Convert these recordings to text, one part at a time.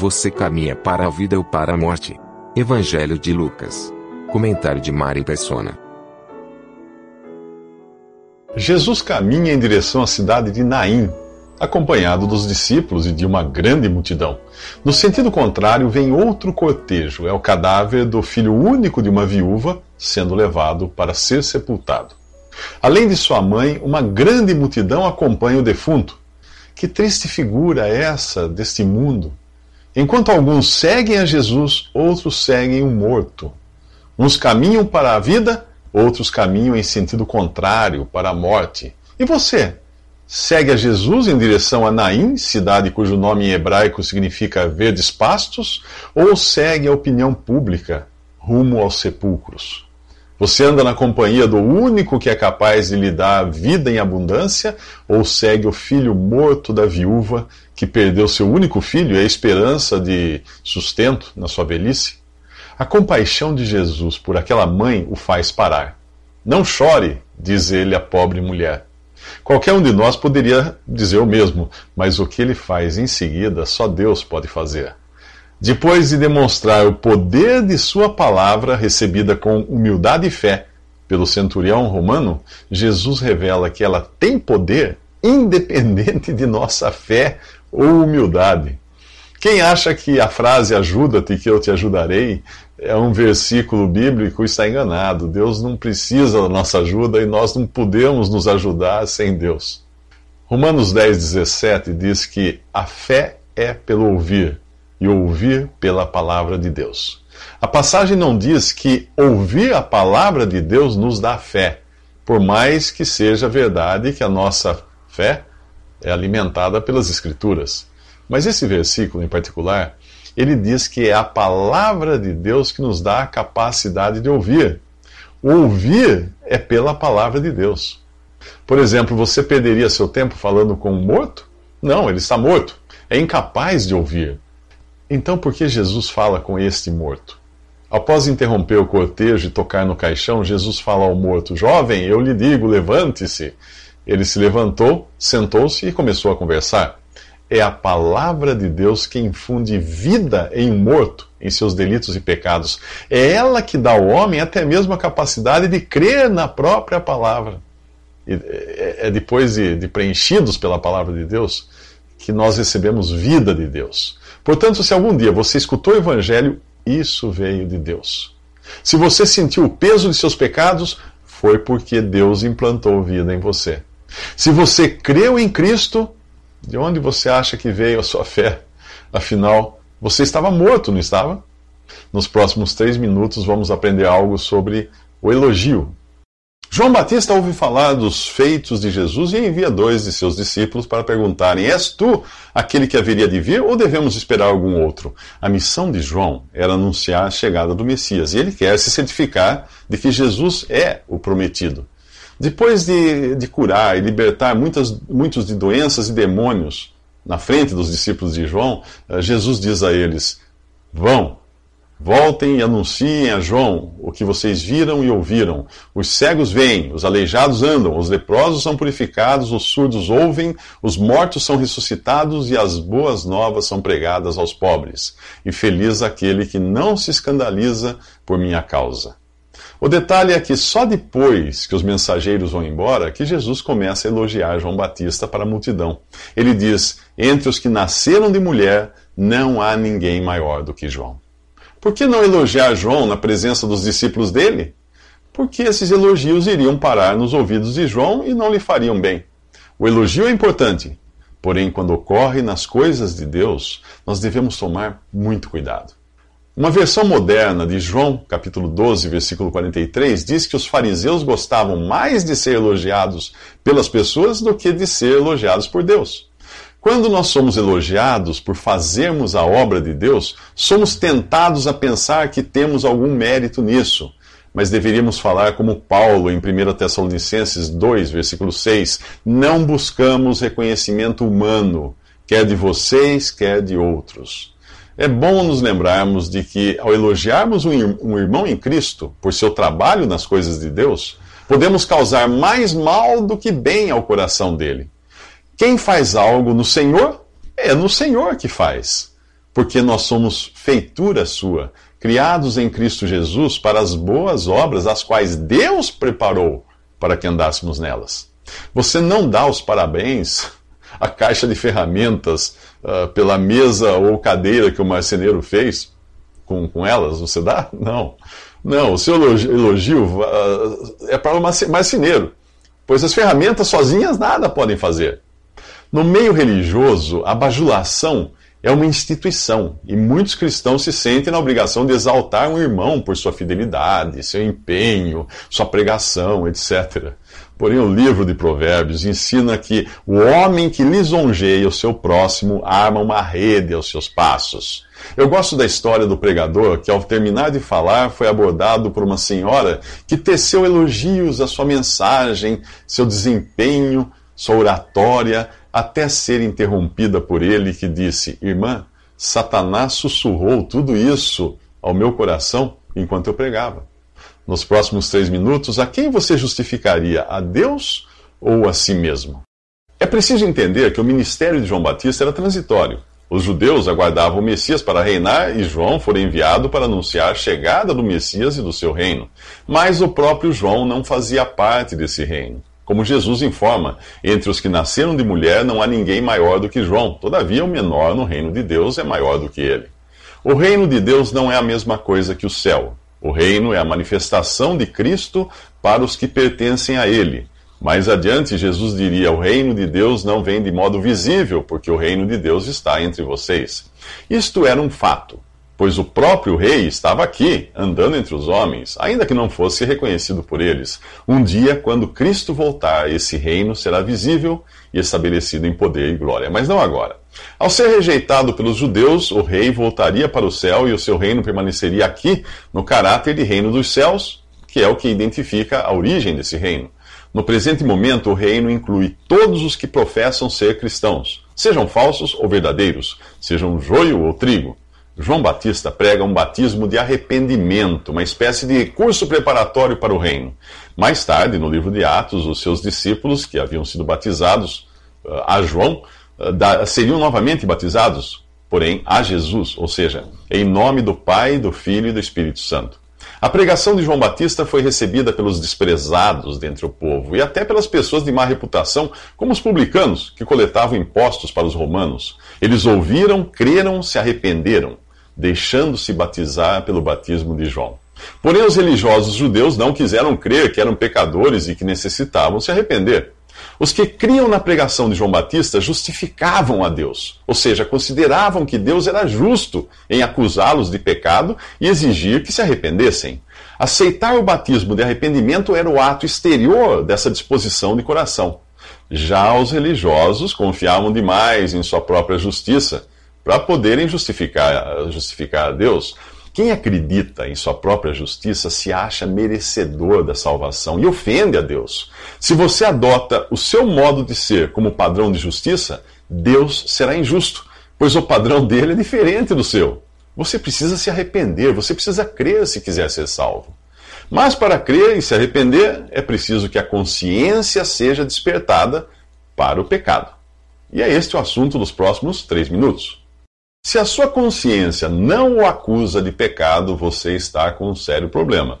Você caminha para a vida ou para a morte? Evangelho de Lucas. Comentário de Mari Persona. Jesus caminha em direção à cidade de Naim, acompanhado dos discípulos e de uma grande multidão. No sentido contrário, vem outro cortejo, é o cadáver do filho único de uma viúva sendo levado para ser sepultado. Além de sua mãe, uma grande multidão acompanha o defunto. Que triste figura é essa deste mundo? Enquanto alguns seguem a Jesus, outros seguem o morto. Uns caminham para a vida, outros caminham em sentido contrário, para a morte. E você? Segue a Jesus em direção a Naim, cidade cujo nome em hebraico significa verdes pastos, ou segue a opinião pública rumo aos sepulcros? Você anda na companhia do único que é capaz de lhe dar vida em abundância, ou segue o filho morto da viúva que perdeu seu único filho e a esperança de sustento na sua velhice? A compaixão de Jesus por aquela mãe o faz parar. Não chore, diz ele à pobre mulher. Qualquer um de nós poderia dizer o mesmo, mas o que ele faz em seguida só Deus pode fazer. Depois de demonstrar o poder de sua palavra, recebida com humildade e fé pelo centurião romano, Jesus revela que ela tem poder independente de nossa fé ou humildade. Quem acha que a frase ajuda-te que eu te ajudarei é um versículo bíblico está enganado. Deus não precisa da nossa ajuda e nós não podemos nos ajudar sem Deus. Romanos 10, 17 diz que a fé é pelo ouvir e ouvir pela palavra de Deus. A passagem não diz que ouvir a palavra de Deus nos dá fé, por mais que seja verdade que a nossa fé é alimentada pelas Escrituras. Mas esse versículo em particular, ele diz que é a palavra de Deus que nos dá a capacidade de ouvir. O ouvir é pela palavra de Deus. Por exemplo, você perderia seu tempo falando com um morto? Não, ele está morto. É incapaz de ouvir. Então, por que Jesus fala com este morto? Após interromper o cortejo e tocar no caixão, Jesus fala ao morto: Jovem, eu lhe digo, levante-se. Ele se levantou, sentou-se e começou a conversar. É a palavra de Deus que infunde vida em morto, em seus delitos e pecados. É ela que dá ao homem até mesmo a capacidade de crer na própria palavra. É, é depois de, de preenchidos pela palavra de Deus que nós recebemos vida de Deus. Portanto, se algum dia você escutou o Evangelho, isso veio de Deus. Se você sentiu o peso de seus pecados, foi porque Deus implantou vida em você. Se você creu em Cristo, de onde você acha que veio a sua fé? Afinal, você estava morto, não estava? Nos próximos três minutos vamos aprender algo sobre o elogio João Batista ouve falar dos feitos de Jesus e envia dois de seus discípulos para perguntarem: És tu aquele que haveria de vir ou devemos esperar algum outro? A missão de João era anunciar a chegada do Messias e ele quer se certificar de que Jesus é o prometido. Depois de, de curar e libertar muitas, muitos de doenças e demônios na frente dos discípulos de João, eh, Jesus diz a eles: Vão, Voltem e anunciem a João o que vocês viram e ouviram. Os cegos veem, os aleijados andam, os leprosos são purificados, os surdos ouvem, os mortos são ressuscitados e as boas novas são pregadas aos pobres. E feliz aquele que não se escandaliza por minha causa. O detalhe é que só depois que os mensageiros vão embora que Jesus começa a elogiar João Batista para a multidão. Ele diz: Entre os que nasceram de mulher, não há ninguém maior do que João. Por que não elogiar João na presença dos discípulos dele? Porque esses elogios iriam parar nos ouvidos de João e não lhe fariam bem. O elogio é importante, porém, quando ocorre nas coisas de Deus, nós devemos tomar muito cuidado. Uma versão moderna de João, capítulo 12, versículo 43, diz que os fariseus gostavam mais de ser elogiados pelas pessoas do que de ser elogiados por Deus. Quando nós somos elogiados por fazermos a obra de Deus, somos tentados a pensar que temos algum mérito nisso. Mas deveríamos falar como Paulo em 1 Tessalonicenses 2, versículo 6: Não buscamos reconhecimento humano, quer de vocês, quer de outros. É bom nos lembrarmos de que, ao elogiarmos um irmão em Cristo por seu trabalho nas coisas de Deus, podemos causar mais mal do que bem ao coração dele. Quem faz algo no Senhor, é no Senhor que faz, porque nós somos feitura sua, criados em Cristo Jesus para as boas obras, as quais Deus preparou para que andássemos nelas. Você não dá os parabéns à caixa de ferramentas uh, pela mesa ou cadeira que o marceneiro fez com, com elas, você dá? Não. Não, o seu elogio, uh, é para o marceneiro, pois as ferramentas sozinhas nada podem fazer. No meio religioso, a bajulação é uma instituição e muitos cristãos se sentem na obrigação de exaltar um irmão por sua fidelidade, seu empenho, sua pregação, etc. Porém, o livro de Provérbios ensina que o homem que lisonjeia o seu próximo arma uma rede aos seus passos. Eu gosto da história do pregador que, ao terminar de falar, foi abordado por uma senhora que teceu elogios à sua mensagem, seu desempenho, sua oratória, até ser interrompida por ele, que disse: Irmã, Satanás sussurrou tudo isso ao meu coração enquanto eu pregava. Nos próximos três minutos, a quem você justificaria? A Deus ou a si mesmo? É preciso entender que o ministério de João Batista era transitório. Os judeus aguardavam o Messias para reinar e João foi enviado para anunciar a chegada do Messias e do seu reino. Mas o próprio João não fazia parte desse reino. Como Jesus informa, entre os que nasceram de mulher não há ninguém maior do que João, todavia o menor no reino de Deus é maior do que ele. O reino de Deus não é a mesma coisa que o céu. O reino é a manifestação de Cristo para os que pertencem a ele. Mais adiante, Jesus diria: O reino de Deus não vem de modo visível, porque o reino de Deus está entre vocês. Isto era um fato pois o próprio rei estava aqui, andando entre os homens, ainda que não fosse reconhecido por eles. Um dia, quando Cristo voltar, esse reino será visível e estabelecido em poder e glória, mas não agora. Ao ser rejeitado pelos judeus, o rei voltaria para o céu e o seu reino permaneceria aqui, no caráter de reino dos céus, que é o que identifica a origem desse reino. No presente momento, o reino inclui todos os que professam ser cristãos, sejam falsos ou verdadeiros, sejam joio ou trigo. João Batista prega um batismo de arrependimento, uma espécie de curso preparatório para o reino. Mais tarde, no livro de Atos, os seus discípulos, que haviam sido batizados uh, a João, uh, seriam novamente batizados, porém a Jesus, ou seja, em nome do Pai, do Filho e do Espírito Santo. A pregação de João Batista foi recebida pelos desprezados dentre o povo e até pelas pessoas de má reputação, como os publicanos, que coletavam impostos para os romanos. Eles ouviram, creram, se arrependeram deixando-se batizar pelo batismo de João. Porém, os religiosos judeus não quiseram crer que eram pecadores e que necessitavam se arrepender. Os que criam na pregação de João Batista justificavam a Deus, ou seja, consideravam que Deus era justo em acusá-los de pecado e exigir que se arrependessem. Aceitar o batismo de arrependimento era o ato exterior dessa disposição de coração. Já os religiosos confiavam demais em sua própria justiça para poderem justificar, justificar a Deus. Quem acredita em sua própria justiça se acha merecedor da salvação e ofende a Deus. Se você adota o seu modo de ser como padrão de justiça, Deus será injusto, pois o padrão dele é diferente do seu. Você precisa se arrepender, você precisa crer se quiser ser salvo. Mas para crer e se arrepender, é preciso que a consciência seja despertada para o pecado. E é este o assunto dos próximos três minutos. Se a sua consciência não o acusa de pecado, você está com um sério problema.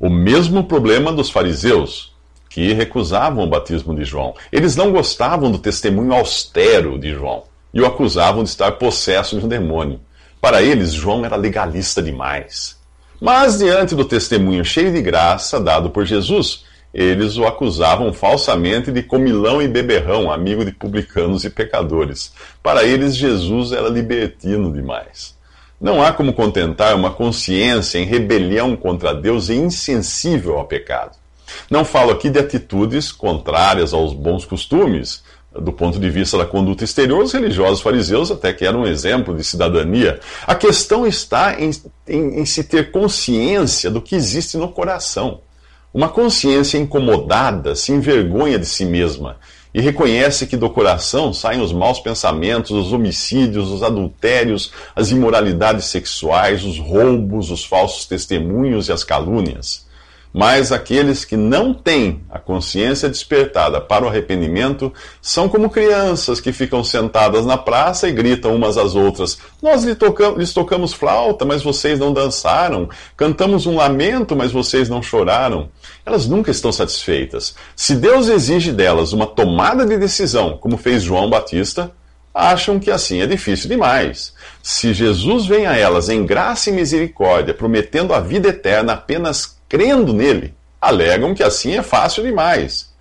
O mesmo problema dos fariseus, que recusavam o batismo de João. Eles não gostavam do testemunho austero de João e o acusavam de estar possesso de um demônio. Para eles, João era legalista demais. Mas, diante do testemunho cheio de graça dado por Jesus, eles o acusavam falsamente de comilão e beberrão, amigo de publicanos e pecadores. Para eles, Jesus era libertino demais. Não há como contentar uma consciência em rebelião contra Deus e insensível ao pecado. Não falo aqui de atitudes contrárias aos bons costumes, do ponto de vista da conduta exterior, os religiosos fariseus até que eram um exemplo de cidadania. A questão está em, em, em, se ter consciência do que existe no coração. Uma consciência incomodada se envergonha de si mesma e reconhece que do coração saem os maus pensamentos, os homicídios, os adultérios, as imoralidades sexuais, os roubos, os falsos testemunhos e as calúnias. Mas aqueles que não têm a consciência despertada para o arrependimento são como crianças que ficam sentadas na praça e gritam umas às outras: Nós lhes tocamos, flauta, mas vocês não dançaram. Cantamos um lamento, mas vocês não choraram. Elas nunca estão satisfeitas. Se Deus exige delas uma tomada de decisão, como fez João Batista, acham que assim é difícil demais. Se Jesus vem a elas em graça e misericórdia, prometendo a vida eterna apenas crendo nele, alegam que assim é fácil demais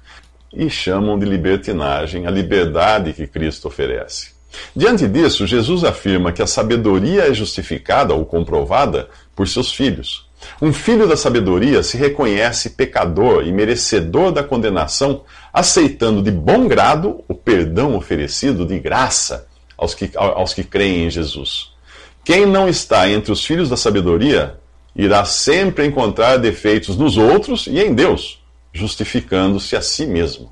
e chamam de libertinagem a liberdade que Cristo oferece. Diante disso, Jesus afirma que a sabedoria é justificada ou comprovada por seus filhos. Um filho da sabedoria se reconhece pecador e merecedor da condenação, aceitando de bom grado o perdão oferecido de graça aos que, aos que creem em Jesus. Quem não está entre os filhos da sabedoria irá sempre encontrar defeitos nos outros e em Deus, justificando-se a si mesmo.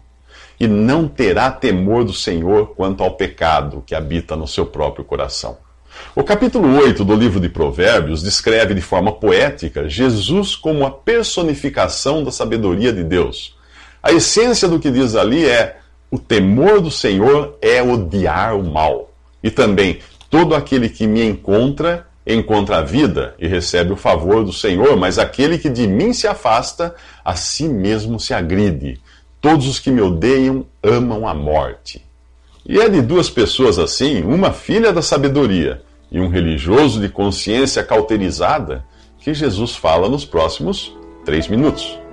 E não terá temor do Senhor quanto ao pecado que habita no seu próprio coração. O capítulo 8 do livro de Provérbios descreve de forma poética Jesus como a personificação da sabedoria de Deus. A essência do que diz ali é: o temor do Senhor é odiar o mal. E também, todo aquele que me encontra encontra a vida e recebe o favor do Senhor, mas aquele que de mim se afasta, a si mesmo se agride. Todos os que me odeiam amam a morte. E é de duas pessoas assim, uma filha da sabedoria e um religioso de consciência cauterizada, que Jesus fala nos próximos três minutos.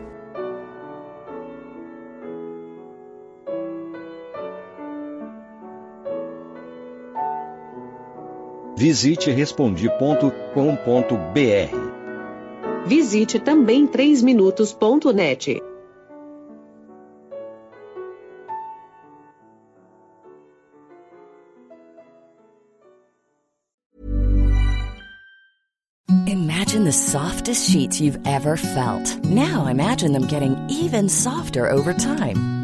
Visite respondi.com.br. Visite também 3minutos.net. Imagine the softest sheets you've ever felt. Now imagine them getting even softer over time.